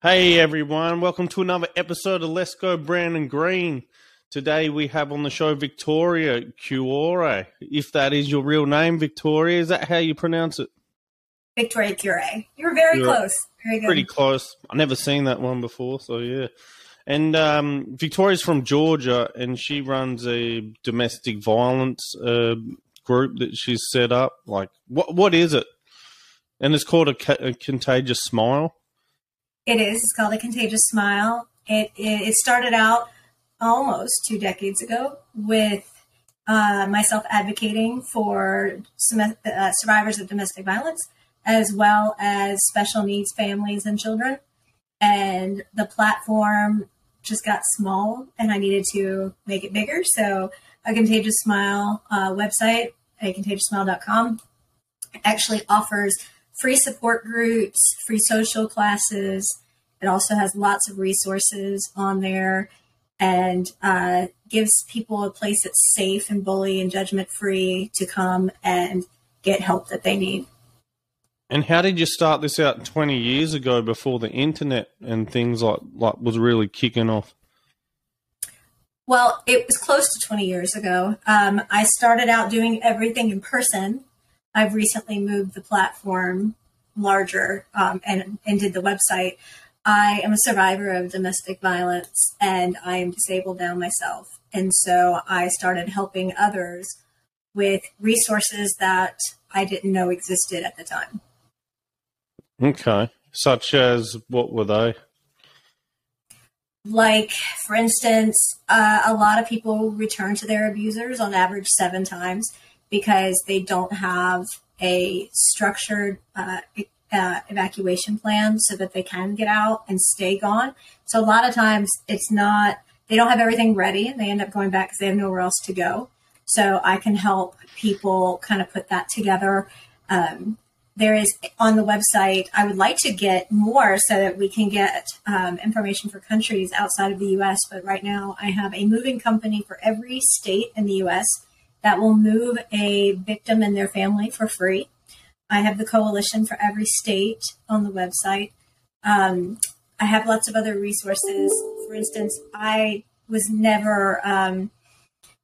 Hey everyone, welcome to another episode of Let's Go Brandon Green. Today we have on the show Victoria Cuore. If that is your real name, Victoria, is that how you pronounce it? Victoria Cure. You're very You're close. Very good. Pretty close. I've never seen that one before, so yeah. And um, Victoria's from Georgia, and she runs a domestic violence uh, group that she's set up. Like, what what is it? And it's called a, ca- a contagious smile. It is. It's called a contagious smile. It it, it started out almost two decades ago with uh, myself advocating for uh, survivors of domestic violence, as well as special needs families and children. And the platform just got small, and I needed to make it bigger. So, a contagious smile uh, website, a contagioussmile.com, actually offers free support groups, free social classes. It also has lots of resources on there and uh, gives people a place that's safe and bully and judgment free to come and get help that they need. And how did you start this out 20 years ago before the internet and things like, like was really kicking off? Well, it was close to 20 years ago. Um, I started out doing everything in person. I've recently moved the platform larger um, and, and did the website. I am a survivor of domestic violence and I am disabled now myself. And so I started helping others with resources that I didn't know existed at the time. Okay. Such as what were they? Like, for instance, uh, a lot of people return to their abusers on average seven times because they don't have a structured uh, uh, evacuation plan so that they can get out and stay gone. So a lot of times it's not, they don't have everything ready and they end up going back because they have nowhere else to go. So I can help people kind of put that together. Um, there is on the website, I would like to get more so that we can get um, information for countries outside of the US. But right now, I have a moving company for every state in the US that will move a victim and their family for free. I have the coalition for every state on the website. Um, I have lots of other resources. For instance, I was never um,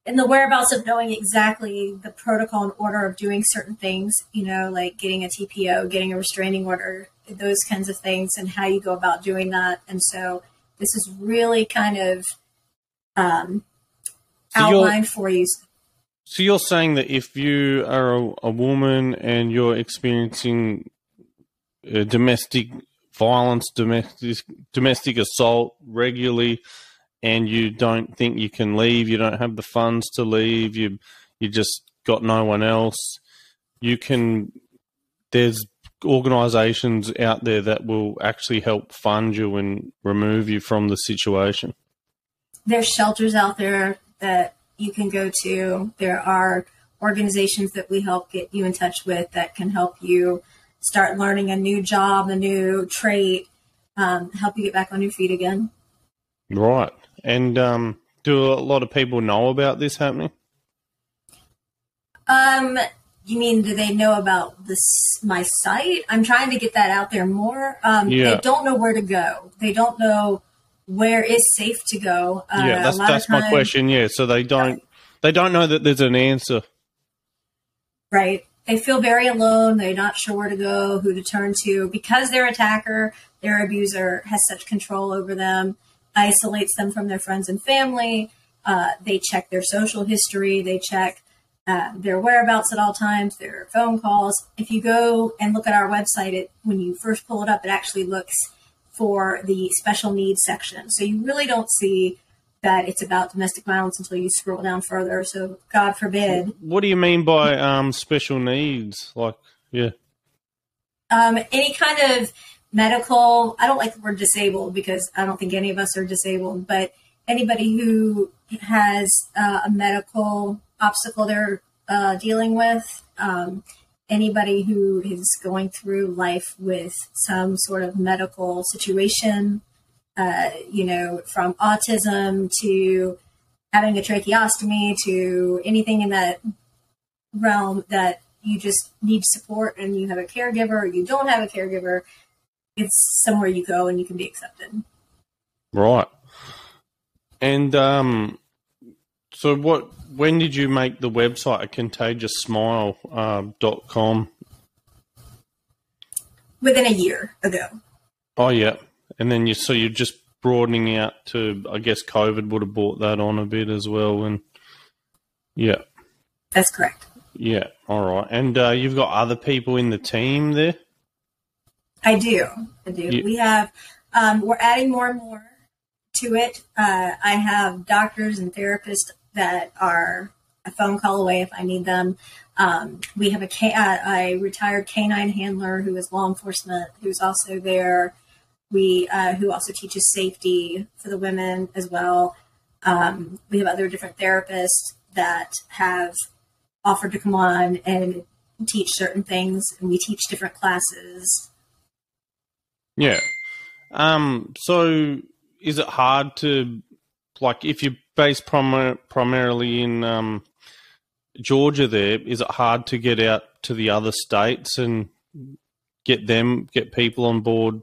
in the whereabouts of knowing exactly the protocol and order of doing certain things, you know, like getting a TPO, getting a restraining order, those kinds of things, and how you go about doing that. And so this is really kind of um, So outlined for you. So you're saying that if you are a, a woman and you're experiencing uh, domestic violence, domestic domestic assault regularly, and you don't think you can leave, you don't have the funds to leave, you you just got no one else, you can. There's organisations out there that will actually help fund you and remove you from the situation. There's shelters out there that you can go to. There are organizations that we help get you in touch with that can help you start learning a new job, a new trade, um, help you get back on your feet again. Right. And um, do a lot of people know about this happening? Um, you mean do they know about this my site? I'm trying to get that out there more. Um, Yeah. They don't know where to go. They don't know where is safe to go. Uh, yeah, that's that's my question. Yeah, so they don't they don't know that there's an answer. right? They feel very alone. They're not sure where to go, who to turn to, because their attacker, their abuser, has such control over them, isolates them from their friends and family. Uh, they check their social history. They check uh, their whereabouts at all times, their phone calls. If you go and look at our website, it, when you first pull it up, it actually looks for the special needs section. So you really don't see that it's about domestic violence until you scroll down further. So God forbid What do you mean by um, special needs? Like, yeah, um, any kind of medical i don't like the word disabled because i don't think any of us are disabled but anybody who has uh, a medical obstacle they're uh, dealing with um, anybody who is going through life with some sort of medical situation uh, you know from autism to having a tracheostomy to anything in that realm that you just need support and you have a caregiver or you don't have a caregiver it's somewhere you go and you can be accepted. Right. And um, so what? When did you make the website a contagioussmile.com? Uh, .com? Within a year ago. Oh yeah, and then you so you're just broadening out to I guess COVID would have brought that on a bit as well, and yeah, that's correct. Yeah, all right, and uh, you've got other people in the team there. I do, I do. You- we have um, we're adding more and more to it. Uh, I have doctors and therapists that are a phone call away if I need them. Um, we have a, uh, a retired canine handler who is law enforcement, who's also there. We uh, who also teaches safety for the women as well. Um, we have other different therapists that have offered to come on and teach certain things, and we teach different classes. Yeah. Um. So, is it hard to like if you're based prim- primarily in um, Georgia? There is it hard to get out to the other states and get them get people on board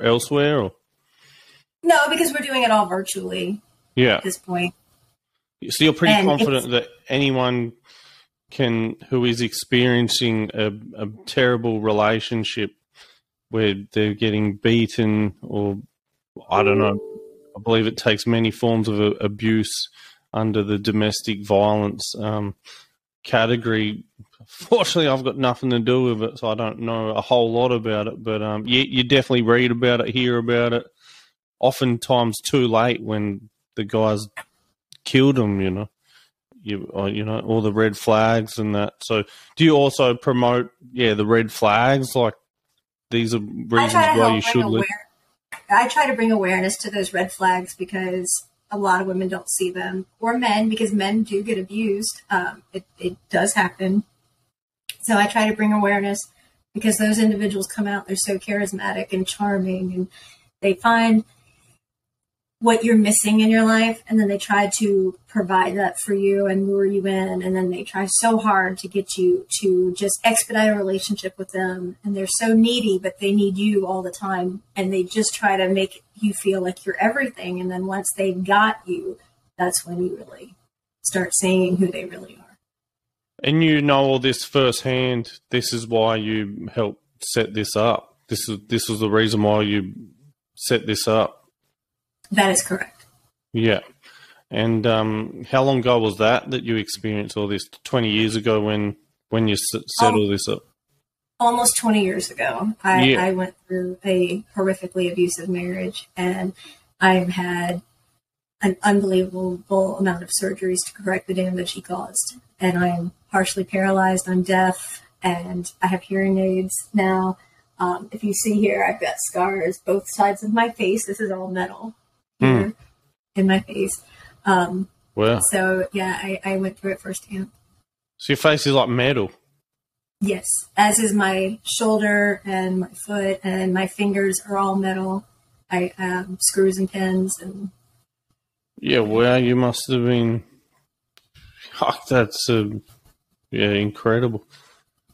elsewhere? Or? No, because we're doing it all virtually. Yeah. At this point. So you're pretty and confident that anyone can who is experiencing a, a terrible relationship where they're getting beaten or I don't know. I believe it takes many forms of abuse under the domestic violence um, category. Fortunately, I've got nothing to do with it, so I don't know a whole lot about it. But um, you, you definitely read about it, hear about it. Oftentimes, too late when the guys killed them. You know, you uh, you know all the red flags and that. So, do you also promote yeah the red flags? Like these are reasons why you should. Aware- I try to bring awareness to those red flags because a lot of women don't see them, or men, because men do get abused. Um, it, it does happen. So I try to bring awareness because those individuals come out, they're so charismatic and charming, and they find what you're missing in your life and then they try to provide that for you and lure you in and then they try so hard to get you to just expedite a relationship with them and they're so needy but they need you all the time and they just try to make you feel like you're everything and then once they've got you that's when you really start seeing who they really are. And you know all this firsthand. This is why you helped set this up. This is this was the reason why you set this up that is correct. Yeah. And um, how long ago was that that you experienced all this? Twenty years ago, when when you set um, all this up. Almost twenty years ago, I, yeah. I went through a horrifically abusive marriage, and I've had an unbelievable amount of surgeries to correct the damage he caused. And I'm partially paralyzed. I'm deaf, and I have hearing aids now. Um, if you see here, I've got scars both sides of my face. This is all metal mm. in my face. Um, wow. So yeah, I, I went through it firsthand. So your face is like metal. Yes, as is my shoulder and my foot and my fingers are all metal. I have screws and pins and. Yeah, well, you must have been. Oh, that's uh, yeah, incredible.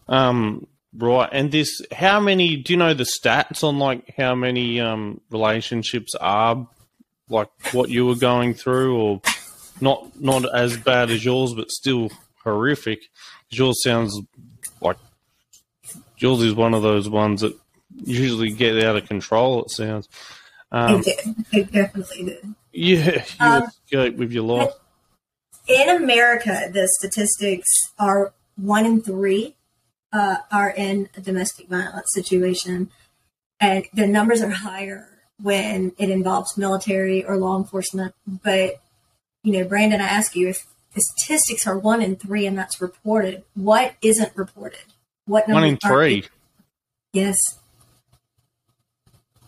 Um, right, and this, how many? Do you know the stats on like how many um relationships are like what you were going through, or not not as bad as yours, but still horrific. Yours sounds like yours is one of those ones that usually get out of control. It sounds. Um, it. It definitely did. Yeah, you um, escape with your life. In America, the statistics are one in three uh, are in a domestic violence situation, and the numbers are higher when it involves military or law enforcement. But, you know, Brandon, I ask you if the statistics are one in three and that's reported, what isn't reported? What one in three? Yes.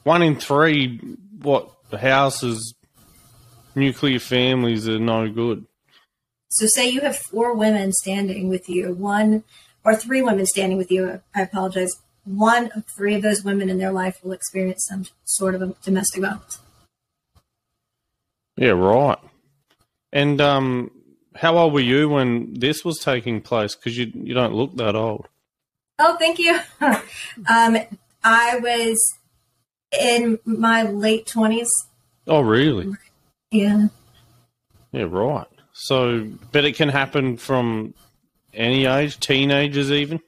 One in three, what, the houses, nuclear families are no good. So, say you have four women standing with you, one or three women standing with you. I apologize one of three of those women in their life will experience some sort of a domestic violence. Yeah, right. And um, how old were you when this was taking place? Because you you don't look that old. Oh, thank you. um, I was In my late 20s. Oh, really? Yeah. Yeah, right. So, but it can happen from any age, teenagers even?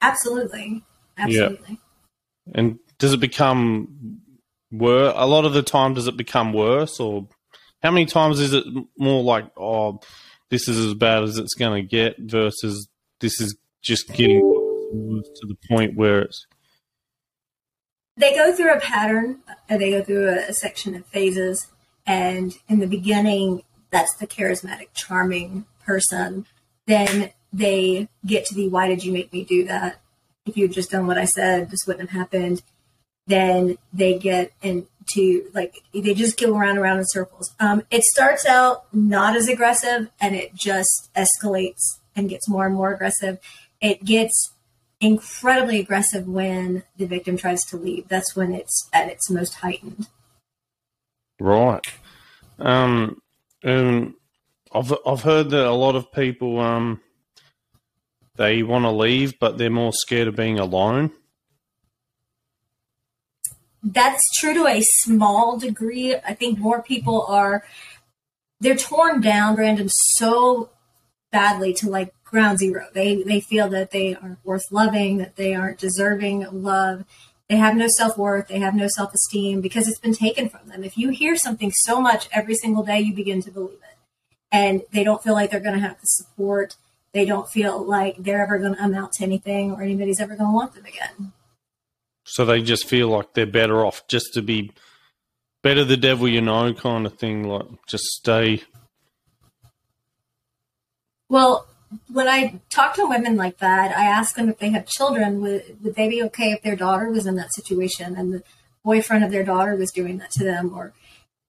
Absolutely. Absolutely. Yeah. And does it become worse? A lot of the time, does it become worse? Or how many times is it more like, oh, this is as bad as it's going to get versus this is just getting to the point where it's. They go through a pattern, uh, they go through a, a section of phases. And in the beginning, that's the charismatic, charming person. Then they get to the why did you make me do that? If you had just done what I said, this wouldn't have happened. Then they get into like they just go around and around in circles. Um, it starts out not as aggressive and it just escalates and gets more and more aggressive. It gets incredibly aggressive when the victim tries to leave. That's when it's at its most heightened. Right. Um, um, I've I've heard that a lot of people um they want to leave, but they're more scared of being alone. That's true to a small degree. I think more people are they're torn down, Brandon, so badly to like ground zero. They they feel that they aren't worth loving, that they aren't deserving of love. They have no self worth. They have no self esteem because it's been taken from them. If you hear something so much every single day, you begin to believe it, and they don't feel like they're going to have the support they don't feel like they're ever going to amount to anything or anybody's ever going to want them again. So they just feel like they're better off just to be better the devil you know kind of thing, like just stay. Well, when I talk to women like that, I ask them if they have children, would, would they be okay if their daughter was in that situation and the boyfriend of their daughter was doing that to them? Or,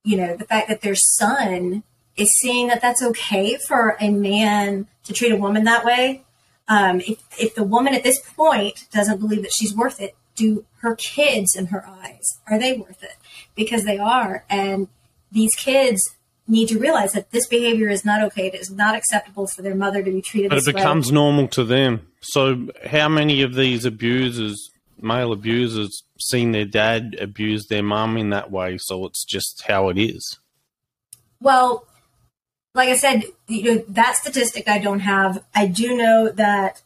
you know, the fact that their son is seeing that that's okay for a man to treat a woman that way. Um, if, if the woman at this point doesn't believe that she's worth it, do her kids in her eyes, are they worth it? Because they are. And these kids need to realize that this behavior is not okay. It is not acceptable for their mother to be treated but it becomes way. normal to them. So how many of these abusers, male abusers, seen their dad abuse their mum in that way, so it's just how it is? Well, like I said, you know, that statistic I don't have. I do know that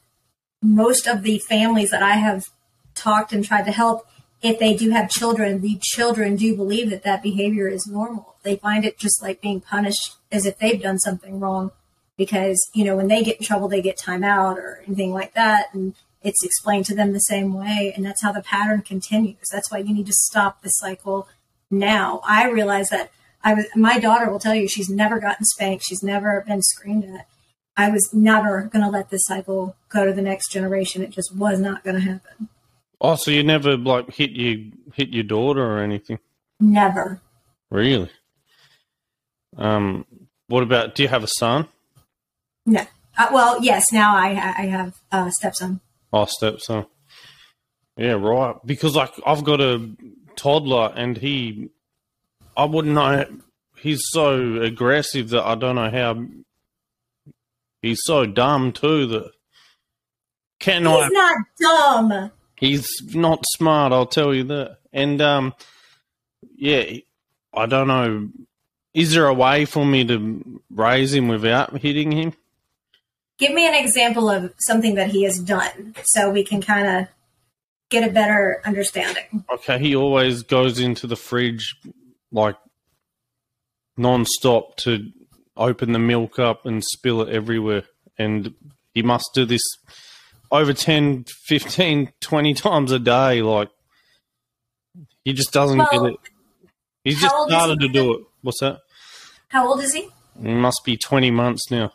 most of the families that I have talked and tried to help, if they do have children, the children do believe that that behavior is normal. They find it just like being punished as if they've done something wrong because, you know, when they get in trouble, they get time out or anything like that. And it's explained to them the same way. And that's how the pattern continues. That's why you need to stop the cycle now. I realize that I was my daughter will tell you she's never gotten spanked, she's never been screamed at. I was never going to let this cycle go to the next generation. It just was not going to happen. Oh, so you never like hit you hit your daughter or anything? Never. Really? Um, what about? Do you have a son? No. Uh, well, yes. Now I I have a stepson. Oh, stepson. Yeah, right. Because like I've got a toddler, and he I wouldn't know. He's so aggressive that I don't know how. He's so dumb too that. Can he's I? He's not dumb. He's not smart. I'll tell you that. And um, yeah, I don't know. Is there a way for me to raise him without hitting him? Give me an example of something that he has done, so we can kind of get a better understanding. Okay, he always goes into the fridge like non-stop to open the milk up and spill it everywhere. And he must do this over 10 15 20 times a day like he just doesn't well, get it. He's just started he to do it. What's that? How old is he? He must be 20 months now.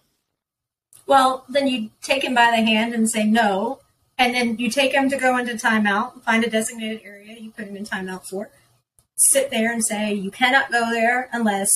Well then you take him by the hand and say no and then you take him to go into timeout find a designated area you put him in timeout for sit there and say, you cannot go there unless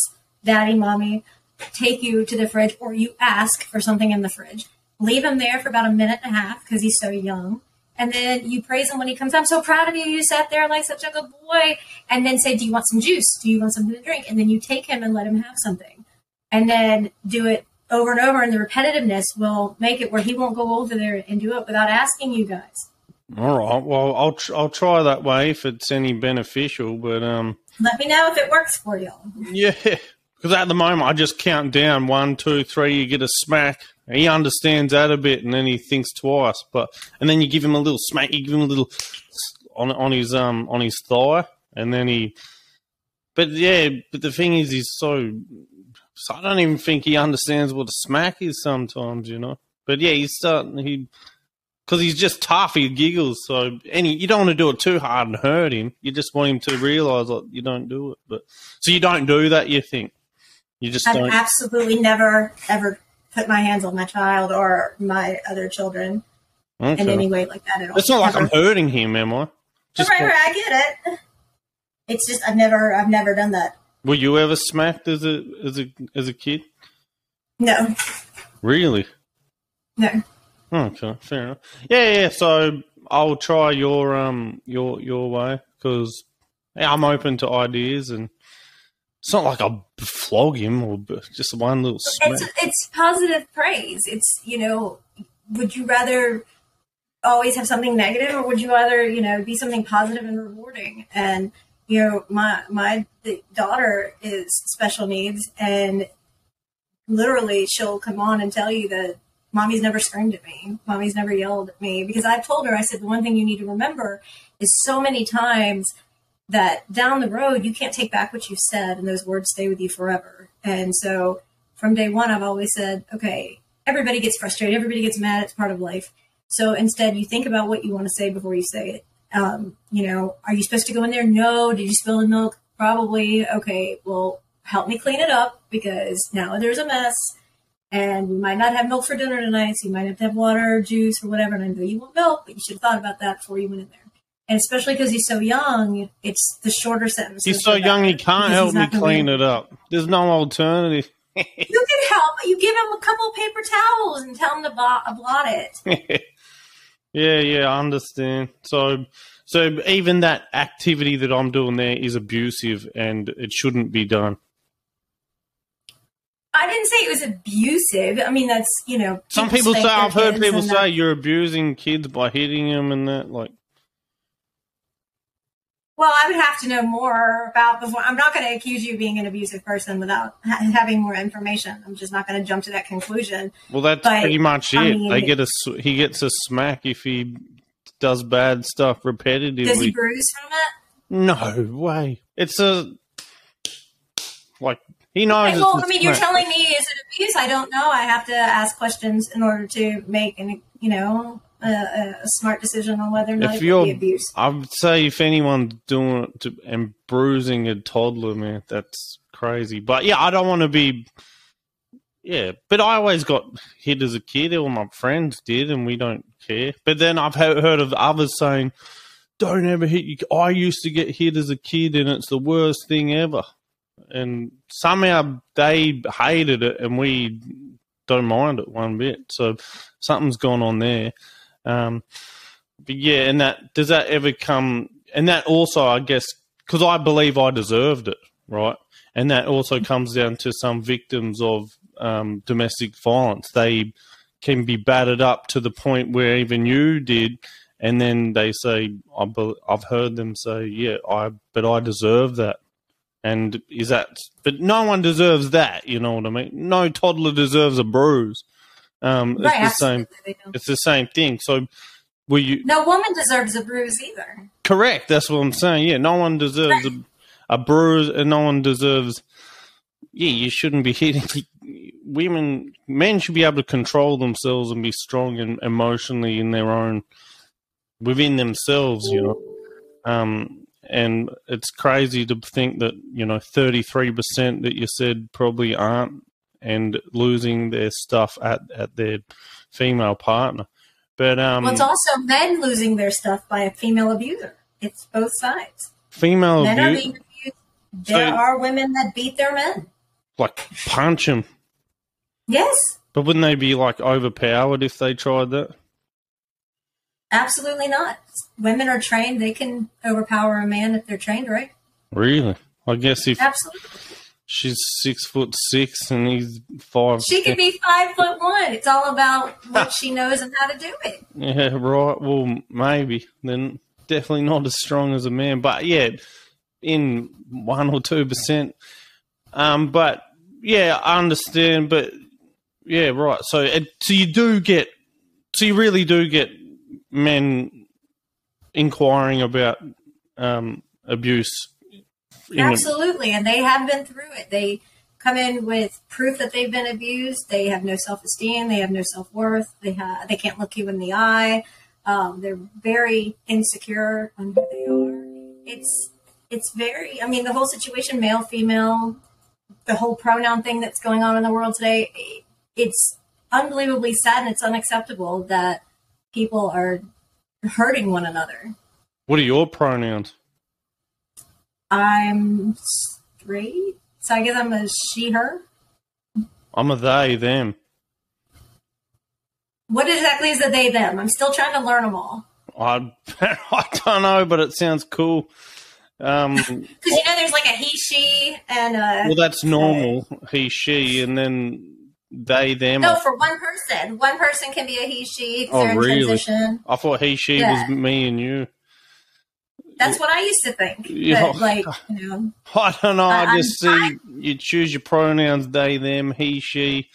daddy, mommy take you to the fridge or you ask for something in the fridge. Leave him there for about a minute and a half because he's so young. And then you praise him when he comes. I'm so proud of you. You sat there like such a good boy. And then say, Do you want some juice? Do you want something to drink? And then you take him and let him have something. And then do it over and over. And the repetitiveness will make it where he won't go over there and do it without asking you guys. All right. Well, I'll tr- I'll try that way if it's any beneficial. But um, Let me know if it works for you. yeah, because at the moment I just count down one, two, three. You get a smack. He understands that a bit, and then he thinks twice. But and then you give him a little smack. You give him a little on on his um on his thigh, and then he. But yeah, but the thing is, he's so. so I don't even think he understands what a smack is sometimes, you know. But yeah, he's starting. He because he's just tough. He giggles. So any you don't want to do it too hard and hurt him. You just want him to realise that you don't do it. But so you don't do that. You think you just I've don't. absolutely never ever put my hands on my child or my other children in any way like that at all. It's not like. I'm hurting him, am I? Just right, right, I get it. It's just I've never I've never done that. were you ever smacked as a as a as a kid? No, Really? no. Okay, fair enough. Yeah, yeah. So I'll try your um your your way because yeah, I'm open to ideas and it's not like I'll flog him or just one little smack. It's it's positive praise. It's you know, would you rather always have something negative, or would you rather you know be something positive and rewarding? And you know, my my daughter is special needs, and literally she'll come on and tell you that mommy's never screamed at me, mommy's never yelled at me, because I've told her I said the one thing you need to remember is so many times that down the road you can't take back what you've said and those words stay with you forever. And so from day one I've always said, okay, everybody gets frustrated, everybody gets mad, it's part of life. So instead you think about what you want to say before you say it. Um, you know, are you supposed to go in there? No. Did you spill the milk? Probably. Okay, well, help me clean it up because now there's a mess and we might not have milk for dinner tonight, so you might have to have water or juice or whatever. And I know you want milk, but you should have thought about that before you went in there. And especially because he's so young, it's the shorter sentences. He's so young, he can't help me clean it up. There's no alternative. You can help. You give him a couple of paper towels and tell him to blot, blot it. yeah, yeah, I understand. So, so even that activity that I'm doing there is abusive, and it shouldn't be done. I didn't say it was abusive. I mean, that's you know. Some people say I've heard people say that- you're abusing kids by hitting them and that. Like, Well, I would have to know more about before. I'm not going to accuse you of being an abusive person without ha- having more information. I'm just not going to jump to that conclusion. well, that's But, pretty much it. I mean- they get a he gets a smack if he does bad stuff repetitively. Does he bruise from it? No way. It's a like he knows. Okay, well, I mean, you're telling me is it abuse? I don't know. I have to ask questions in order to make an you know a, a smart decision on whether or not If it you're, would be abuse. I would say if anyone's doing to, and bruising a toddler, man, that's crazy. But yeah, I don't want to be. Yeah, but I always got hit as a kid. All my friends did, and we don't care. But then I've he- heard of others saying, "Don't ever hit you." I used to get hit as a kid, and it's the worst thing ever. And somehow they hated it, and we don't mind it one bit. So something's gone on there. Um, but yeah, and that does that ever come? And that also, I guess, because I believe I deserved it, right? And that also comes down to some victims of um, domestic violence. They can be battered up to the point where even you did, and then they say, "I've heard them say, yeah, I, but I deserve that." And is that? But no one deserves that. You know what I mean? No toddler deserves a bruise. Um, it's the same. absolutely. they don't. It's the same thing. So, were you No woman deserves a bruise either. correct? That's what I'm saying. Yeah, no one deserves a, a bruise, and no one deserves. Yeah, you shouldn't be hitting women. Men should be able to control themselves and be strong and emotionally in their own within themselves. You know, um, and it's crazy to think that you know 33 percent that you said probably aren't and losing their stuff at at their female partner. But um, Well, it's also men losing their stuff by a female abuser. It's both sides. female Men are abuse, being abused. There So- are women that beat their men. like punch them. Yes, But wouldn't they be like overpowered if they tried that? Absolutely not. Women are trained; they can overpower a man if they're trained right. Really? I guess if Absolutely. she's six foot six and he's five. She could be five foot one. It's all about what she knows and how to do it. Yeah, right. Well, maybe then definitely not as strong as a man, but yeah, in one or two percent. Um, but yeah, I understand. But yeah, right. So, so you do get, so you really do get men inquiring about um, abuse. Absolutely, and they have been through it. They come in with proof that they've been abused. They have no self esteem. They have no self worth. They have they can't look you in the eye. Um, they're very insecure on who they are. It's it's very. I mean, the whole situation, male, female, the whole pronoun thing that's going on in the world today. It's unbelievably sad and it's unacceptable that people are hurting one another. what are your pronouns? I'm straight, so I guess I'm a she, her. I'm a they, them. What exactly is a they them? I'm still trying to learn them all. I I don't know, but it sounds cool. Um, Because you know, there's like a he, she, and a well, that's normal. He, she, and then they, them. no for one person. One person can be a he, she. Oh, really? transition. I thought he, she Yeah. was me and you. That's what I used to think. Yeah. Like, you know, I don't know. I I- just I'm see you choose your pronouns: they, them, he, she.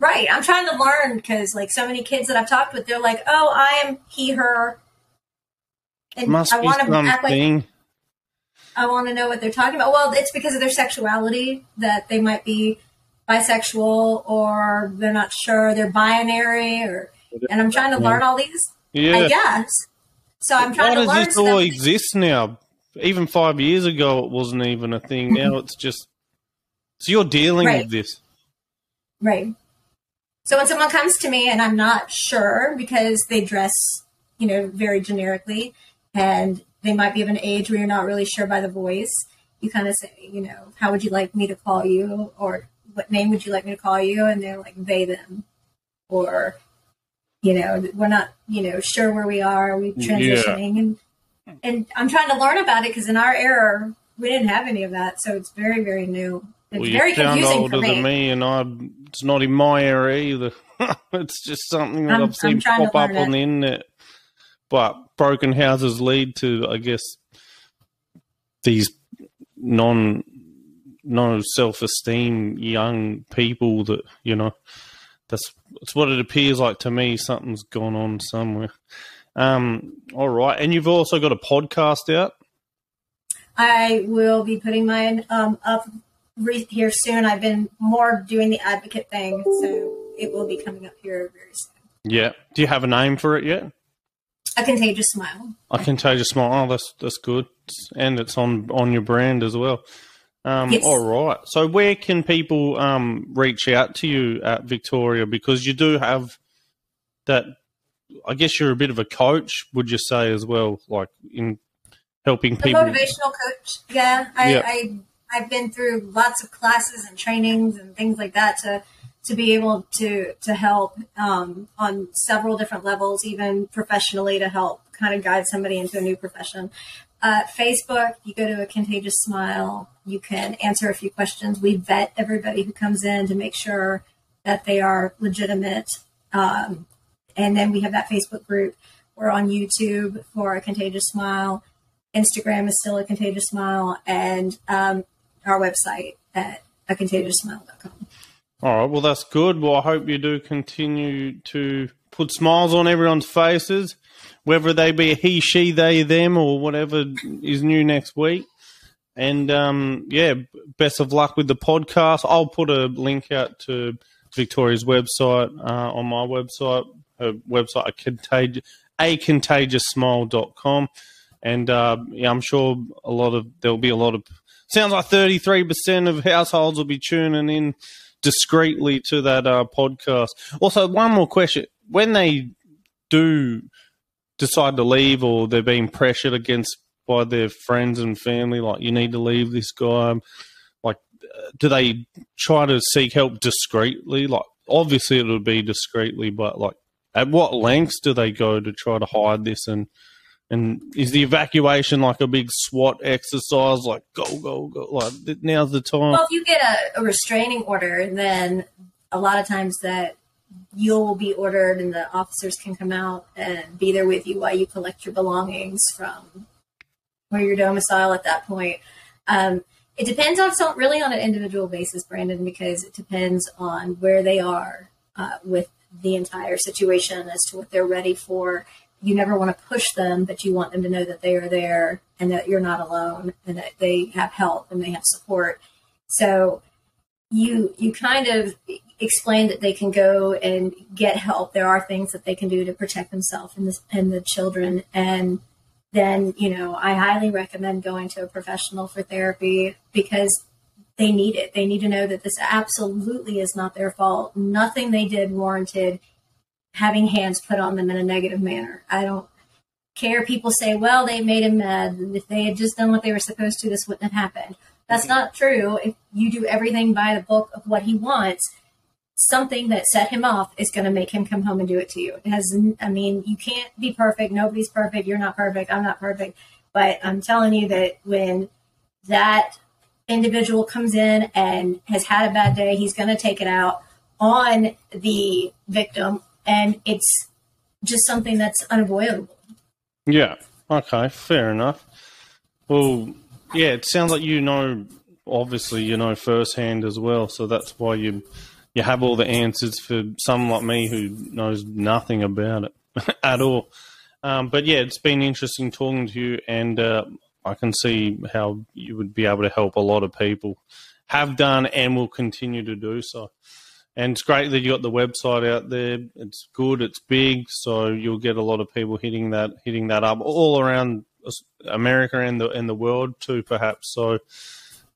right? I'm trying to learn because like so many kids that I've talked with, they're like, "Oh, I am he, her," and Must I be want to like something. I want to know what they're talking about. Well, it's because of their sexuality that they might be bisexual or they're not sure they're binary or and I'm trying to learn all these. yeah. I guess. So I'm trying Why to does learn this all stuff. exist now? Even five years ago, it wasn't even a thing. Now it's just. So you're dealing Right. with this. Right. So when someone comes to me and I'm not sure because they dress, you know, very generically and they might be of an age where you're not really sure by the voice, you kind of say, you know, how would you like me to call you? Or what name would you like me to call you? And they're like, they, them. Or, you know, we're not, you know, sure where we are. We're we transitioning? And, and I'm trying to learn about it because in our era, we didn't have any of that. So it's very, very new. It's Well, very you sound confusing older for me. than me, and I. It's not in my area either. it's just something that I'm- I've seen I'm trying to pop up learn on the internet. But broken houses lead to, I guess, these non no self esteem young people that you know. That's that's what it appears like to me. Something's gone on somewhere. Um, all right, and you've also got a podcast out. I will be putting mine um, up re- here soon. I've been more doing the advocate thing, so it will be coming up here very soon. Yeah. Do you have a name for it yet? A contagious smile. I can tell you smile. Oh, that's that's good, and it's on on your brand as well. Um, Yes. All right. So, where can people um, reach out to you at Victoria? Because you do have that. I guess you're a bit of a coach, would you say as well, like in helping people? motivational coach. Yeah, I, Yeah. I I've been through lots of classes and trainings and things like that to to be able to to help um, on several different levels, even professionally, to help kind of guide somebody into a new profession. Uh, Facebook, you go to a contagious smile. You can answer a few questions. We vet everybody who comes in to make sure that they are legitimate. Um, and then we have that Facebook group. We're on YouTube for a contagious smile. Instagram is still a contagious smile, and um, our website at a contagioussmile.com. All right. Well, that's good. Well, I hope you do continue to put smiles on everyone's faces, whether they be a he, she, they, them, or whatever is new next week. And um, yeah, best of luck with the podcast. I'll put a link out to Victoria's website uh, on my website. Her website, a. And uh, yeah, I'm sure a lot of there'll be a lot of sounds like 33% of households will be tuning in discreetly to that uh, podcast. Also, one more question: when they do decide to leave, or they're being pressured against by their friends and family, like you need to leave this guy, like do they try to seek help discreetly? Like obviously it would be discreetly, but like at what lengths do they go to try to hide this and And is the evacuation like a big SWAT exercise? Like go go go! Like now's the time. Well, if you get a, a restraining order, then a lot of times that you'll be ordered, and the officers can come out and be there with you while you collect your belongings from where your domicile at that point. Um, it depends on so really on an individual basis, Brandon, because it depends on where they are uh, with the entire situation as to what they're ready for. You never want to push them, but you want them to know that they are there and that you're not alone and that they have help and they have support. So you you kind of explain that they can go and get help. There are things that they can do to protect themselves and the, and the children. And then, you know, I highly recommend going to a professional for therapy because they need it. They need to know that this absolutely is not their fault. Nothing they did warranted having hands put on them in a negative manner. I don't care. People say, well, they made him mad. If they had just done what they were supposed to, this wouldn't have happened. That's not true. If you do everything by the book of what he wants, something that set him off is going to make him come home and do it to you. It has, I mean, you can't be perfect. Nobody's perfect. You're not perfect. I'm not perfect. But I'm telling you that when that individual comes in and has had a bad day, he's going to take it out on the victim. And it's just something that's unavoidable. Yeah. Okay. Fair enough. Well, yeah, it sounds like you know, obviously, you know firsthand as well. So that's why you you have all the answers for someone like me who knows nothing about it at all. Um, but yeah, it's been interesting talking to you, and uh, I can see how you would be able to help a lot of people. Have done and will continue to do so. And it's great that you got the website out there. It's good. It's big, so you'll get a lot of people hitting that hitting that up all around America and the and the world too, perhaps. So,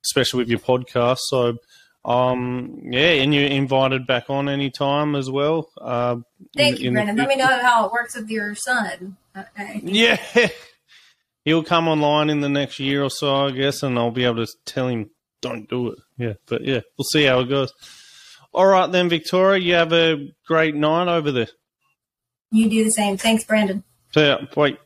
especially with your podcast. So, um, yeah, and you're invited back on anytime as well. Uh, Thank you, Brandon. Let me know how it works with your son. Okay. Yeah, he'll come online in the next year or so, I guess, and I'll be able to tell him don't do it. Yeah, but yeah, we'll see how it goes. All right, then, Victoria, you have a great night over there. You do the same. Thanks, Brandon. See ya. Bye.